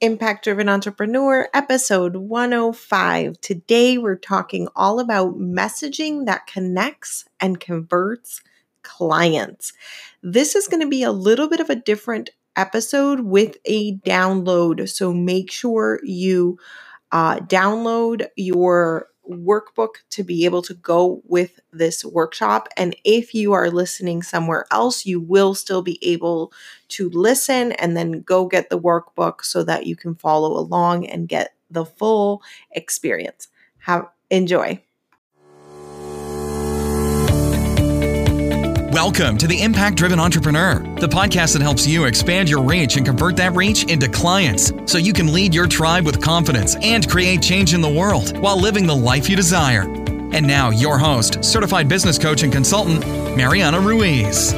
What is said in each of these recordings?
Impact Driven Entrepreneur, episode 105. Today, we're talking all about messaging that connects and converts clients. This is going to be a little bit of a different episode with a download. So make sure you uh, download your workbook to be able to go with this workshop. And if you are listening somewhere else, you will still be able to listen and then go get the workbook so that you can follow along and get the full experience. Have enjoy. Welcome to the Impact Driven Entrepreneur, the podcast that helps you expand your reach and convert that reach into clients so you can lead your tribe with confidence and create change in the world while living the life you desire. And now, your host, certified business coach and consultant, Mariana Ruiz.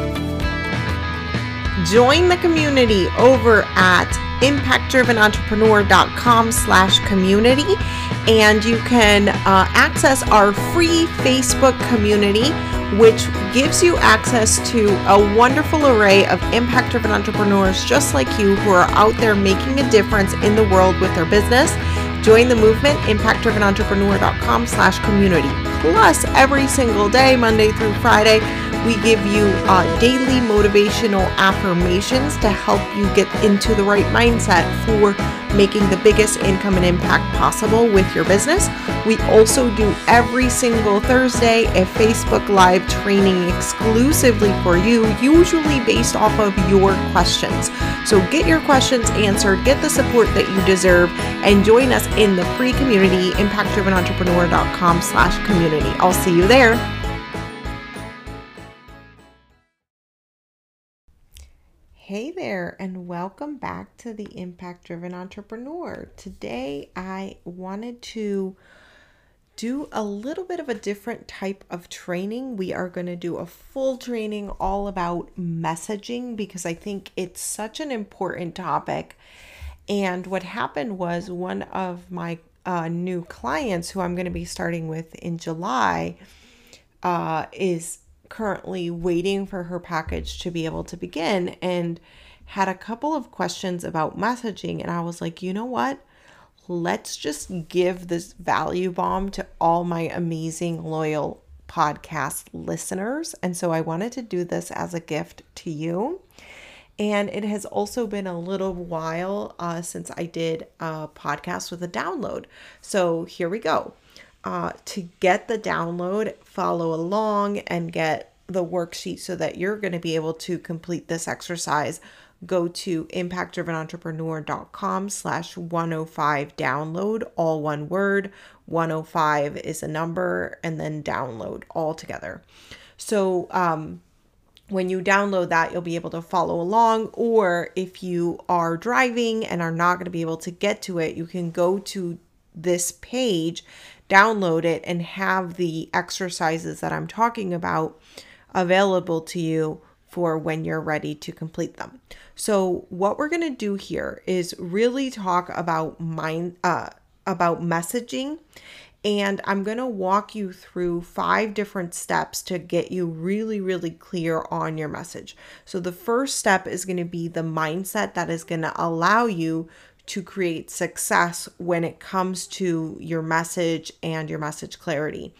Join the community over at impactdrivenentrepreneur.com slash community and you can uh, access our free facebook community which gives you access to a wonderful array of impact driven entrepreneurs just like you who are out there making a difference in the world with their business. Join the movement, impactdrivenentrepreneur.com slash community. Plus, every single day, Monday through Friday, we give you uh, daily motivational affirmations to help you get into the right mindset for making the biggest income and impact possible with your business. We also do every single Thursday a Facebook Live training exclusively for you, usually based off of your questions. So get your questions answered, get the support that you deserve, and join us in the free community, impactdrivenentrepreneur.com slash community. I'll see you there. Hey there, and welcome back to the Impact Driven Entrepreneur. Today, I wanted to do a little bit of a different type of training. We are going to do a full training all about messaging because I think it's such an important topic. And what happened was one of my uh, new clients, who I'm going to be starting with in July, uh, is currently waiting for her package to be able to begin and had a couple of questions about messaging. And I was like, you know what? Let's just give this value bomb to all my amazing, loyal podcast listeners. And so I wanted to do this as a gift to you. And it has also been a little while uh, since I did a podcast with a download. So here we go uh, to get the download, follow along, and get the worksheet so that you're going to be able to complete this exercise. Go to impactdrivenentrepreneur.com slash 105 download all one word. 105 is a number and then download all together. So um, when you download that you'll be able to follow along or if you are driving and are not going to be able to get to it you can go to this page download it and have the exercises that I'm talking about available to you for when you're ready to complete them. So what we're going to do here is really talk about mind uh about messaging and I'm going to walk you through five different steps to get you really, really clear on your message. So, the first step is going to be the mindset that is going to allow you to create success when it comes to your message and your message clarity.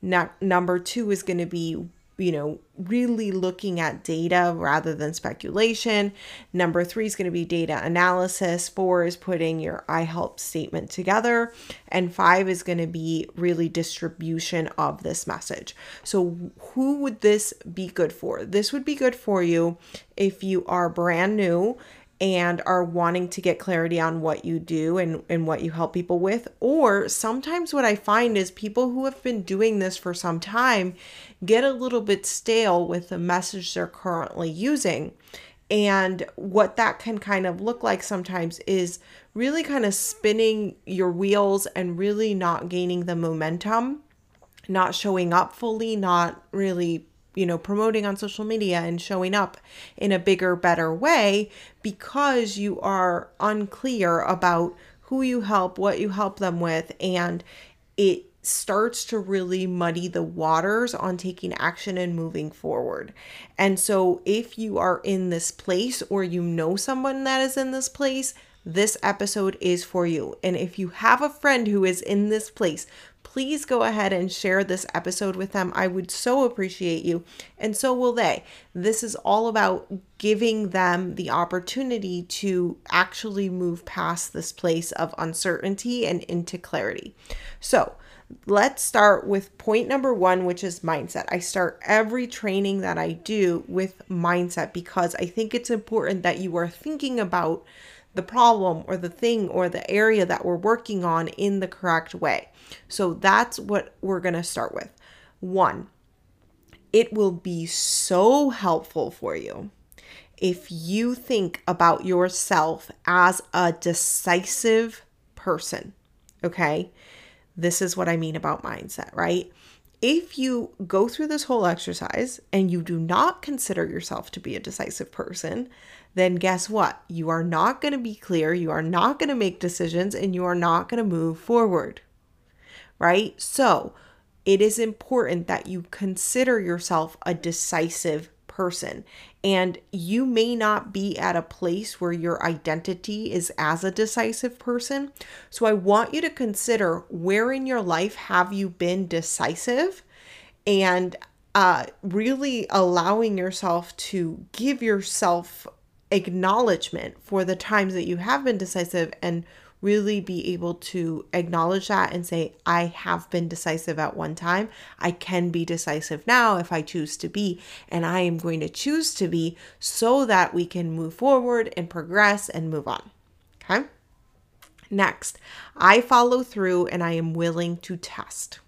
Now, number two is going to be you know, really looking at data rather than speculation. Number three is going to be data analysis. Four is putting your I help statement together. And five is going to be really distribution of this message. So, who would this be good for? This would be good for you if you are brand new and are wanting to get clarity on what you do and, and what you help people with. Or sometimes what I find is people who have been doing this for some time get a little bit stale with the message they're currently using. And what that can kind of look like sometimes is really kind of spinning your wheels and really not gaining the momentum, not showing up fully, not really you know, promoting on social media and showing up in a bigger, better way because you are unclear about who you help, what you help them with, and it starts to really muddy the waters on taking action and moving forward. And so, if you are in this place or you know someone that is in this place, this episode is for you. And if you have a friend who is in this place, please go ahead and share this episode with them. I would so appreciate you, and so will they. This is all about giving them the opportunity to actually move past this place of uncertainty and into clarity. So, let's start with point number one, which is mindset. I start every training that I do with mindset because I think it's important that you are thinking about the problem or the thing or the area that we're working on in the correct way. So that's what we're going to start with. One, it will be so helpful for you if you think about yourself as a decisive person. Okay. This is what I mean about mindset, right? If you go through this whole exercise and you do not consider yourself to be a decisive person, then guess what? You are not going to be clear, you are not going to make decisions, and you are not going to move forward, right? So it is important that you consider yourself a decisive person. And you may not be at a place where your identity is as a decisive person. So I want you to consider where in your life have you been decisive and uh, really allowing yourself to give yourself acknowledgement for the times that you have been decisive and really be able to acknowledge that and say, I have been decisive at one time. I can be decisive now if I choose to be, and I am going to choose to be so that we can move forward and progress and move on. Okay. Next, I follow through and I am willing to test.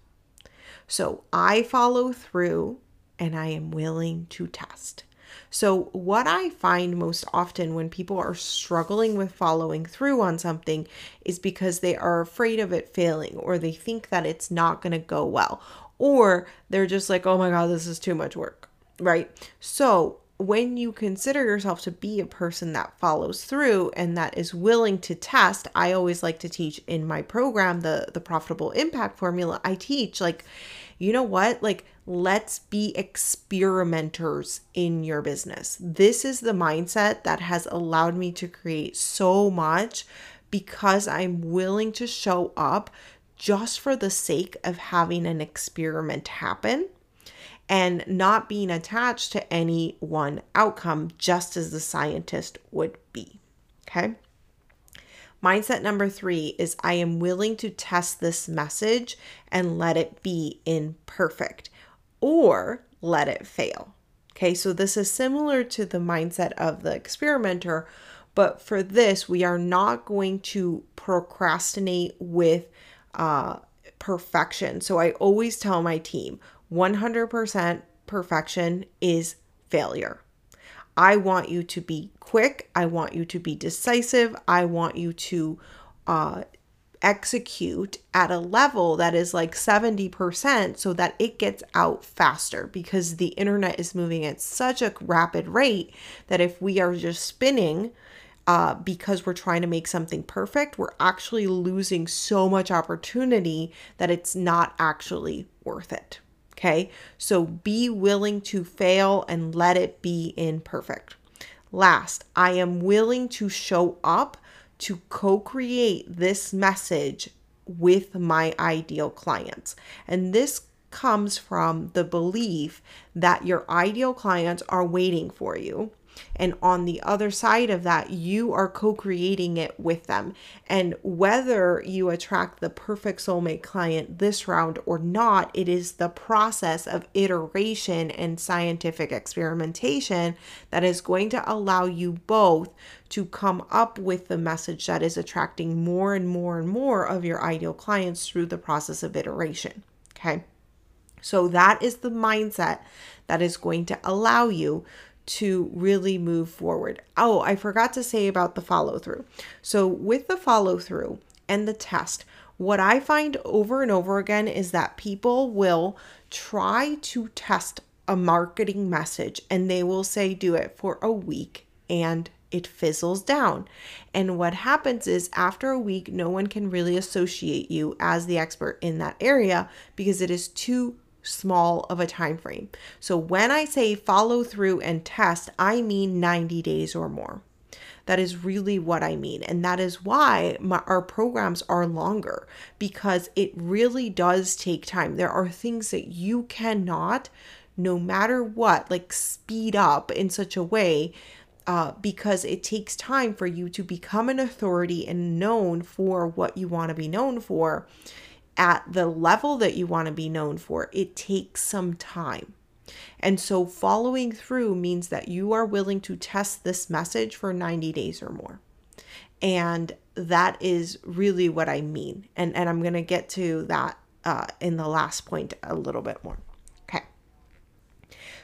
So I follow through and I am willing to test. So, what I find most often when people are struggling with following through on something is because they are afraid of it failing or they think that it's not going to go well or they're just like, oh my God, this is too much work, right? So, when you consider yourself to be a person that follows through and that is willing to test, I always like to teach in my program the the profitable impact formula. I teach like you know what? Like let's be experimenters in your business. This is the mindset that has allowed me to create so much because I'm willing to show up just for the sake of having an experiment happen and not being attached to any one outcome, just as the scientist would be. Okay. Mindset number three is I am willing to test this message and let it be imperfect or let it fail. Okay, so this is similar to the mindset of the experimenter, but for this, we are not going to procrastinate with uh, perfection. So I always tell my team 100% perfection is failure. I want you to be quick. I want you to be decisive. I want you to uh, execute at a level that is like 70% so that it gets out faster because the internet is moving at such a rapid rate that if we are just spinning uh, because we're trying to make something perfect, we're actually losing so much opportunity that it's not actually worth it. Okay, so be willing to fail and let it be imperfect. Last, I am willing to show up to co create this message with my ideal clients. And this comes from the belief that your ideal clients are waiting for you and on the other side of that, you are co creating it with them. And whether you attract the perfect soulmate client this round or not, it is the process of iteration and scientific experimentation that is going to allow you both to come up with the message that is attracting more and more and more of your ideal clients through the process of iteration. Okay. So that is the mindset that is going to allow you to really move forward. Oh, I forgot to say about the follow through. So, with the follow through and the test, what I find over and over again is that people will try to test a marketing message and they will say, do it for a week and it fizzles down. And what happens is after a week, no one can really associate you as the expert in that area because it is too small of a time frame. So when I say follow through and test, I mean 90 days or more. That is really what I mean. And that is why my, our programs are longer because it really does take time. There are things that you cannot, no matter what, like speed up in such a way uh, because it takes time for you to become an authority and known for what you want to be known for at the level that you want to be known for. It takes some time. And so following through means that you are willing to test this message for 90 days or more. And that is really what I mean. And, and I'm going to get to that uh, in the last point a little bit more. Okay.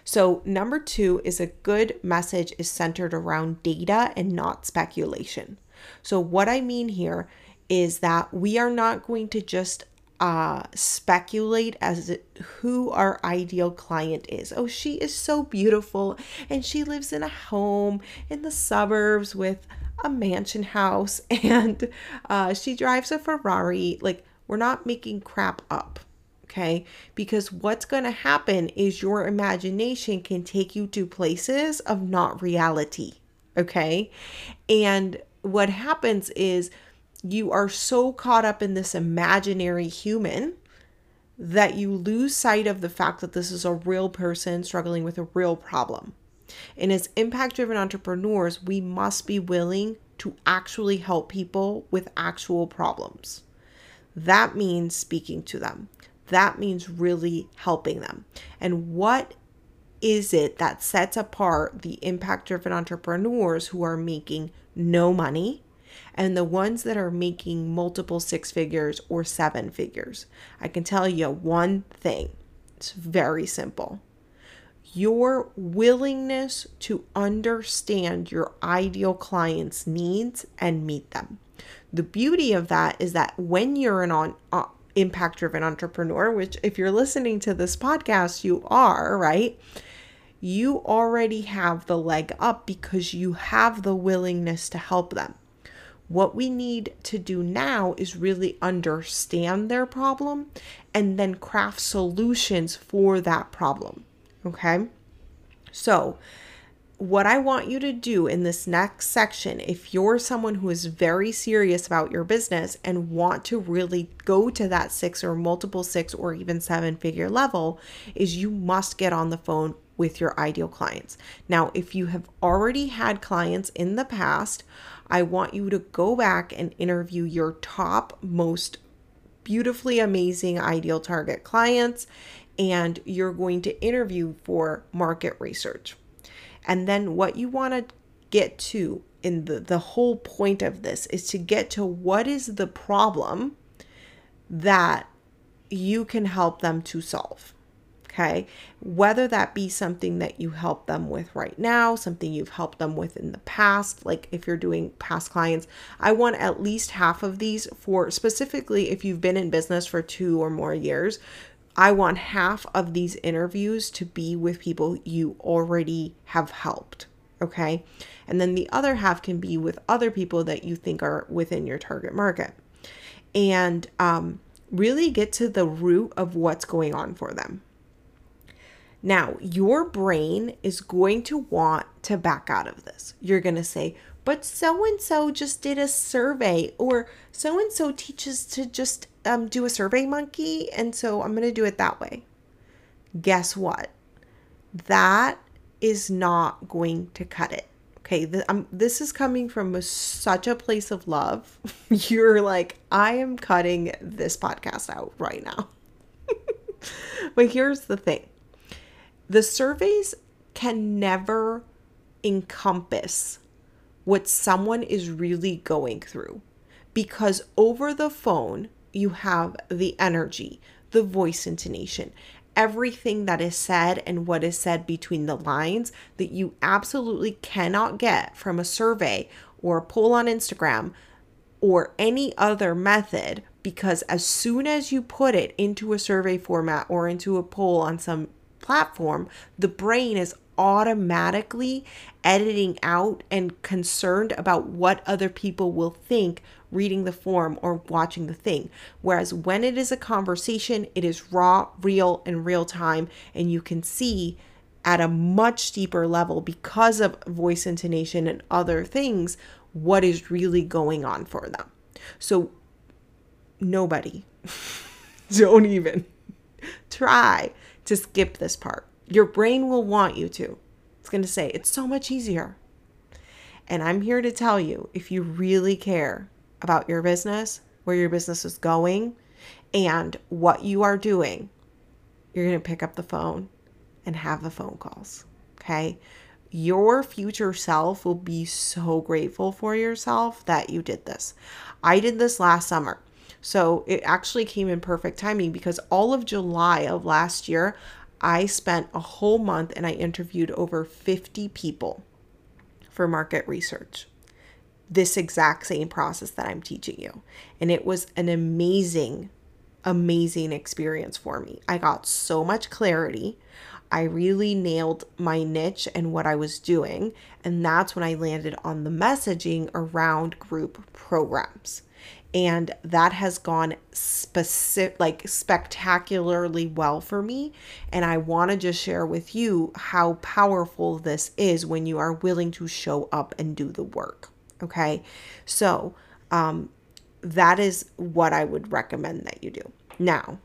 So, number two is a good message is centered around data and not speculation. So, what I mean here is that we are not going to just uh, speculate as who our ideal client is. Oh, she is so beautiful and she lives in a home in the suburbs with a mansion house and uh, she drives a Ferrari. Like, we're not making crap up. Okay, because what's going to happen is your imagination can take you to places of not reality. Okay, and what happens is you are so caught up in this imaginary human that you lose sight of the fact that this is a real person struggling with a real problem. And as impact driven entrepreneurs, we must be willing to actually help people with actual problems. That means speaking to them. That means really helping them. And what is it that sets apart the impact driven entrepreneurs who are making no money and the ones that are making multiple six figures or seven figures. I can tell you one thing it's very simple. Your willingness to understand your ideal client's needs and meet them. The beauty of that is that when you're an on, uh, impact driven entrepreneur, which if you're listening to this podcast, you are, right? You already have the leg up because you have the willingness to help them. What we need to do now is really understand their problem and then craft solutions for that problem. Okay? So, what I want you to do in this next section, if you're someone who is very serious about your business and want to really go to that six or multiple six or even seven figure level, is you must get on the phone with your ideal clients. Now, if you have already had clients in the past, I want you to go back and interview your top most beautifully amazing ideal target clients and you're going to interview for market research. And then what you want to get to in the the whole point of this is to get to what is the problem that you can help them to solve. Okay. Whether that be something that you help them with right now, something you've helped them with in the past, like if you're doing past clients, I want at least half of these for specifically if you've been in business for two or more years. I want half of these interviews to be with people you already have helped. Okay. And then the other half can be with other people that you think are within your target market. And um, really get to the root of what's going on for them. Now, your brain is going to want to back out of this. You're going to say, but so and so just did a survey, or so and so teaches to just um, do a survey monkey, and so I'm going to do it that way. Guess what? That is not going to cut it. Okay, the, um, this is coming from a, such a place of love. You're like, I am cutting this podcast out right now. but here's the thing the surveys can never encompass what someone is really going through because over the phone, you have the energy, the voice intonation, everything that is said and what is said between the lines that you absolutely cannot get from a survey or a poll on Instagram or any other method because as soon as you put it into a survey format or into a poll on some platform, the brain is automatically editing out and concerned about what other people will think reading the form or watching the thing. Whereas when it is a conversation, it is raw, real, and real time, and you can see at a much deeper level because of voice intonation and other things what is really going on for them. So, nobody, don't even try to skip this part. Your brain will want you to. It's going to say, it's so much easier. And I'm here to tell you if you really care about your business, where your business is going, and what you are doing, you're going to pick up the phone and have the phone calls. Okay. Your future self will be so grateful for yourself that you did this. I did this last summer. So it actually came in perfect timing because all of July of last year, I spent a whole month and I interviewed over 50 people for market research. This exact same process that I'm teaching you. And it was an amazing, amazing experience for me. I got so much clarity. I really nailed my niche and what I was doing. And that's when I landed on the messaging around group programs. And that has gone specific, like spectacularly well for me. And I want to just share with you how powerful this is when you are willing to show up and do the work. Okay. So, um, that is what I would recommend that you do. Now,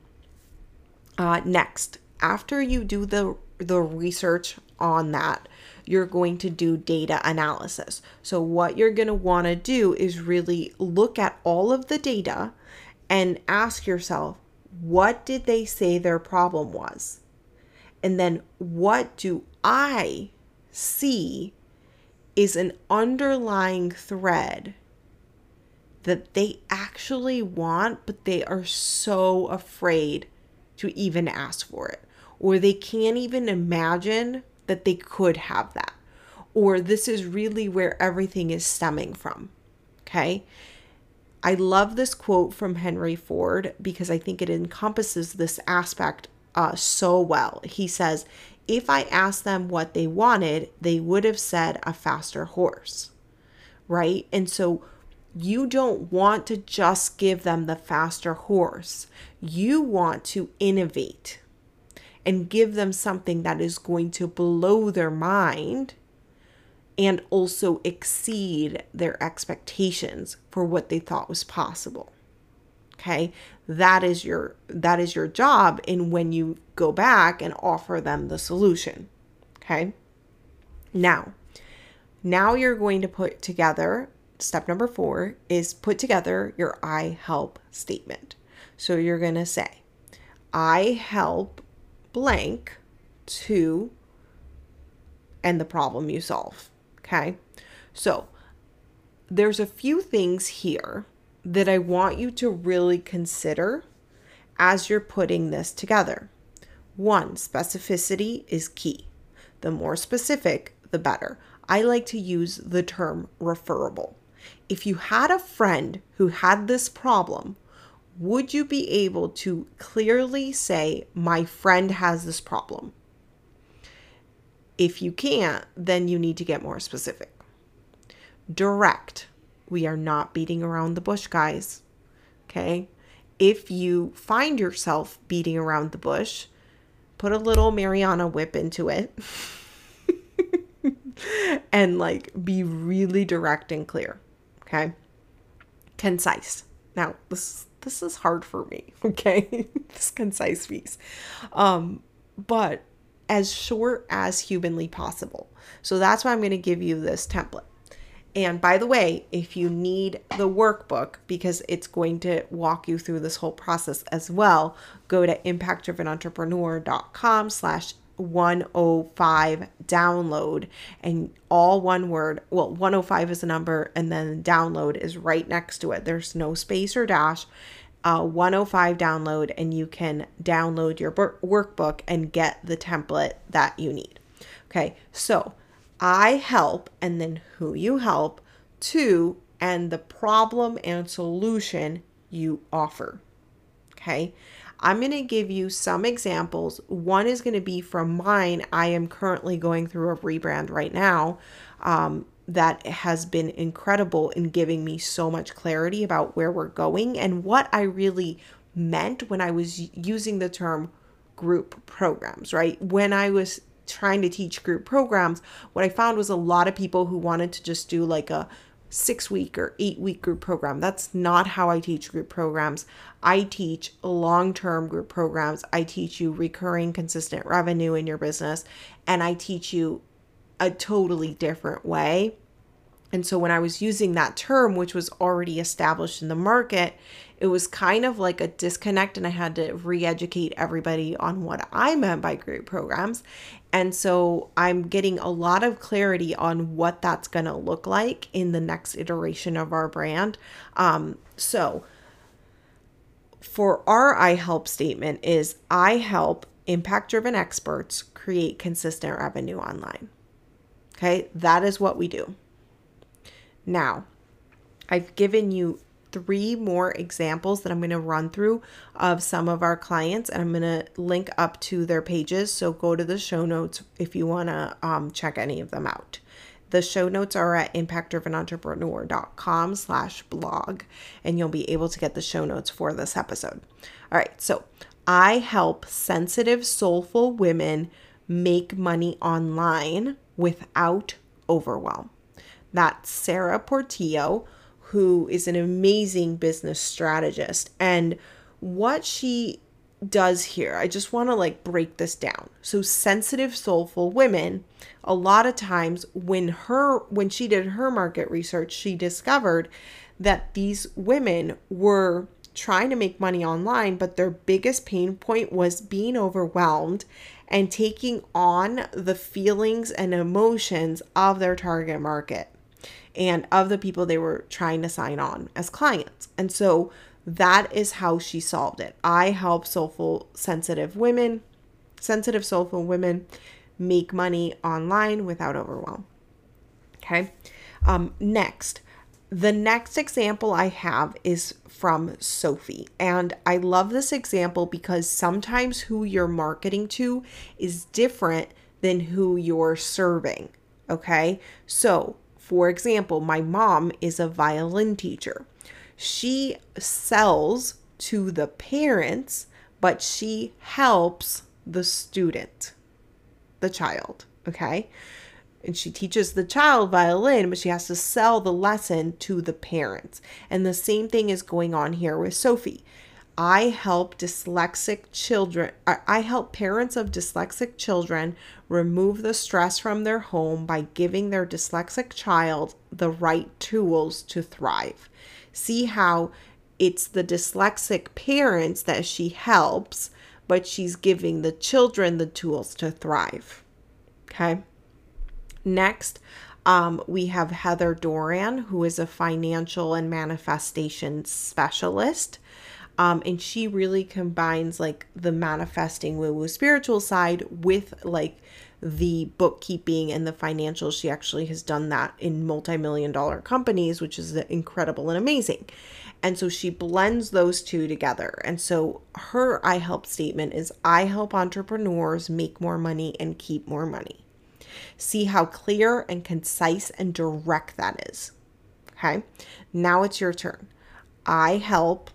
uh, next, after you do the the research on that, you're going to do data analysis. So what you're going to want to do is really look at all of the data and ask yourself, what did they say their problem was? And then what do I see is an underlying thread that they actually want, but they are so afraid to even ask for it or they can't even imagine that they could have that, or this is really where everything is stemming from. Okay. I love this quote from Henry Ford because I think it encompasses this aspect uh, so well. He says, If I asked them what they wanted, they would have said a faster horse. Right. And so you don't want to just give them the faster horse, you want to innovate and give them something that is going to blow their mind and also exceed their expectations for what they thought was possible. Okay? That is your that is your job in when you go back and offer them the solution. Okay? Now now you're going to put together step number 4 is put together your i help statement. So you're going to say i help blank to and the problem you solve. Okay. So there's a few things here that I want you to really consider as you're putting this together. One, specificity is key. The more specific, the better. I like to use the term referable. If you had a friend who had this problem, would you be able to clearly say, My friend has this problem? If you can't, then you need to get more specific. Direct. We are not beating around the bush, guys. Okay? If you find yourself beating around the bush, put a little Mariana whip into it and like be really direct and clear. Okay? Concise. Now, this this is hard for me, okay? this concise piece. Um, but as short as humanly possible. So that's why I'm going to give you this template. And by the way, if you need the workbook, because it's going to walk you through this whole process as well, go to impactdrivenentrepreneur.com slash 105 download and all one word. Well, 105 is a number and then download is right next to it. There's no space or dash. Uh, 105 download and you can download your workbook and get the template that you need. Okay, so I help and then who you help to and the problem and solution you offer. Okay, I'm going to give you some examples. One is going to be from mine. I am currently going through a rebrand right now um, that has been incredible in giving me so much clarity about where we're going and what I really meant when I was using the term group programs, right? When I was trying to teach group programs, what I found was a lot of people who wanted to just do like a six week or eight week group program. That's not how I teach group programs. I teach long term group programs. I teach you recurring, consistent revenue in your business, and I teach you a totally different way. And so when I was using that term, which was already established in the market, it was kind of like a disconnect, and I had to re educate everybody on what I meant by group programs. And so I'm getting a lot of clarity on what that's going to look like in the next iteration of our brand. Um, so for our I help statement is I help impact driven experts create consistent revenue online. Okay, that is what we do. Now, I've given you three more examples that I'm going to run through of some of our clients, and I'm going to link up to their pages. So go to the show notes if you want to um, check any of them out. The show notes are at impactdrivenentrepreneur.com slash blog, and you'll be able to get the show notes for this episode. All right, so I help sensitive, soulful women make money online without overwhelm. That's Sarah Portillo who is an amazing business strategist. And what she does here, I just want to like break this down. So sensitive soulful women, a lot of times when her when she did her market research, she discovered that these women were trying to make money online, but their biggest pain point was being overwhelmed and taking on the feelings and emotions of their target market and of the people they were trying to sign on as clients. And so that is how she solved it. I help soulful, sensitive women, sensitive, soulful women make money online without overwhelm. Okay. Um, next, the next example I have is from Sophie. And I love this example because sometimes who you're marketing to is different than who you're serving. Okay. So for example, my mom is a violin teacher. She sells to the parents, but she helps the student, the child, okay? And she teaches the child violin, but she has to sell the lesson to the parents. And the same thing is going on here with Sophie. I help dyslexic children, I help parents of dyslexic children remove the stress from their home by giving their dyslexic child the right tools to thrive. See how it's the dyslexic parents that she helps, but she's giving the children the tools to thrive. Okay. Next, um, we have Heather Doran, who is a financial and manifestation specialist. Um, and she really combines like the manifesting woo woo spiritual side with like the bookkeeping and the financials. She actually has done that in multi million dollar companies, which is incredible and amazing. And so she blends those two together. And so her I help statement is I help entrepreneurs make more money and keep more money. See how clear and concise and direct that is. Okay. Now it's your turn. I help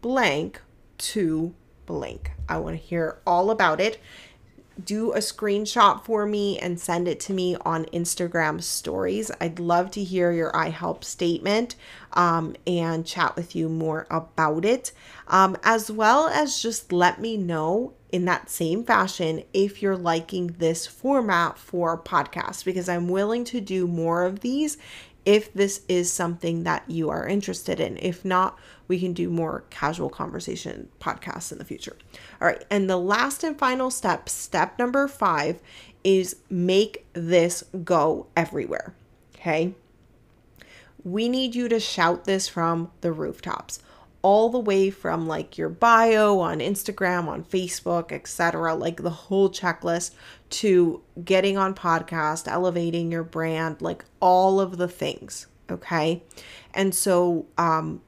blank to blank. I want to hear all about it. Do a screenshot for me and send it to me on Instagram stories. I'd love to hear your I help statement um, and chat with you more about it, um, as well as just let me know in that same fashion if you're liking this format for podcast because I'm willing to do more of these if this is something that you are interested in. If not, we can do more casual conversation podcasts in the future. All right. And the last and final step, step number five, is make this go everywhere. Okay. We need you to shout this from the rooftops all the way from like your bio on Instagram, on Facebook, etc., like the whole checklist to getting on podcast, elevating your brand, like all of the things, okay? And so um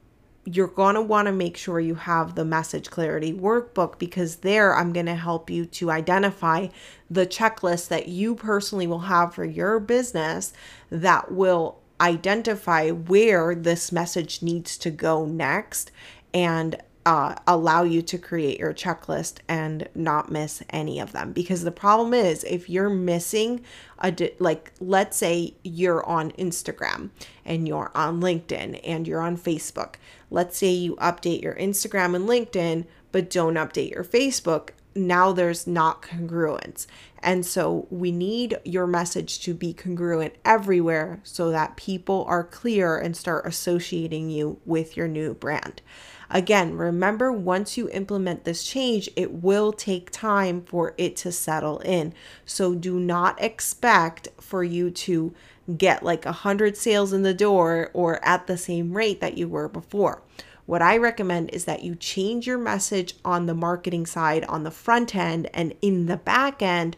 you're going to want to make sure you have the message clarity workbook because there I'm going to help you to identify the checklist that you personally will have for your business that will identify where this message needs to go next and uh, allow you to create your checklist and not miss any of them. Because the problem is if you're missing a di- like let's say you're on Instagram and you're on LinkedIn and you're on Facebook. Let's say you update your Instagram and LinkedIn but don't update your Facebook. Now there's not congruence. And so we need your message to be congruent everywhere so that people are clear and start associating you with your new brand. Again, remember once you implement this change, it will take time for it to settle in. So do not expect for you to get like a hundred sales in the door or at the same rate that you were before. What I recommend is that you change your message on the marketing side on the front end and in the back end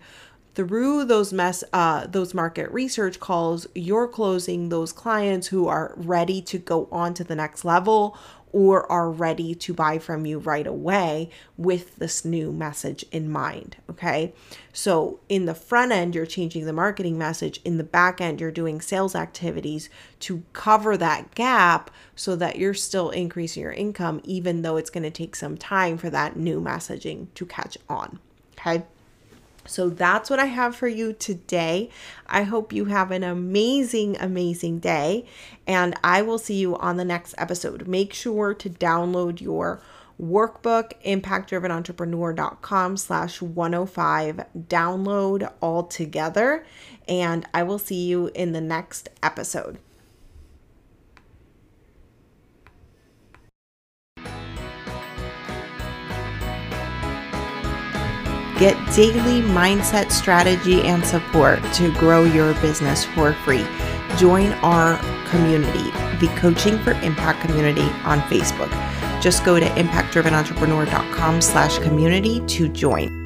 through those mess uh, those market research calls you're closing those clients who are ready to go on to the next level or are ready to buy from you right away with this new message in mind. Okay. So in the front end, you're changing the marketing message. In the back end, you're doing sales activities to cover that gap so that you're still increasing your income, even though it's going to take some time for that new messaging to catch on. Okay. So that's what I have for you today. I hope you have an amazing, amazing day, and I will see you on the next episode. Make sure to download your workbook impactdrivenentrepreneur.com slash 105 download all together and i will see you in the next episode Get daily mindset strategy and support to grow your business for free. Join our community, the Coaching for Impact community on Facebook. Just go to impactdrivenentrepreneur.com slash community to join.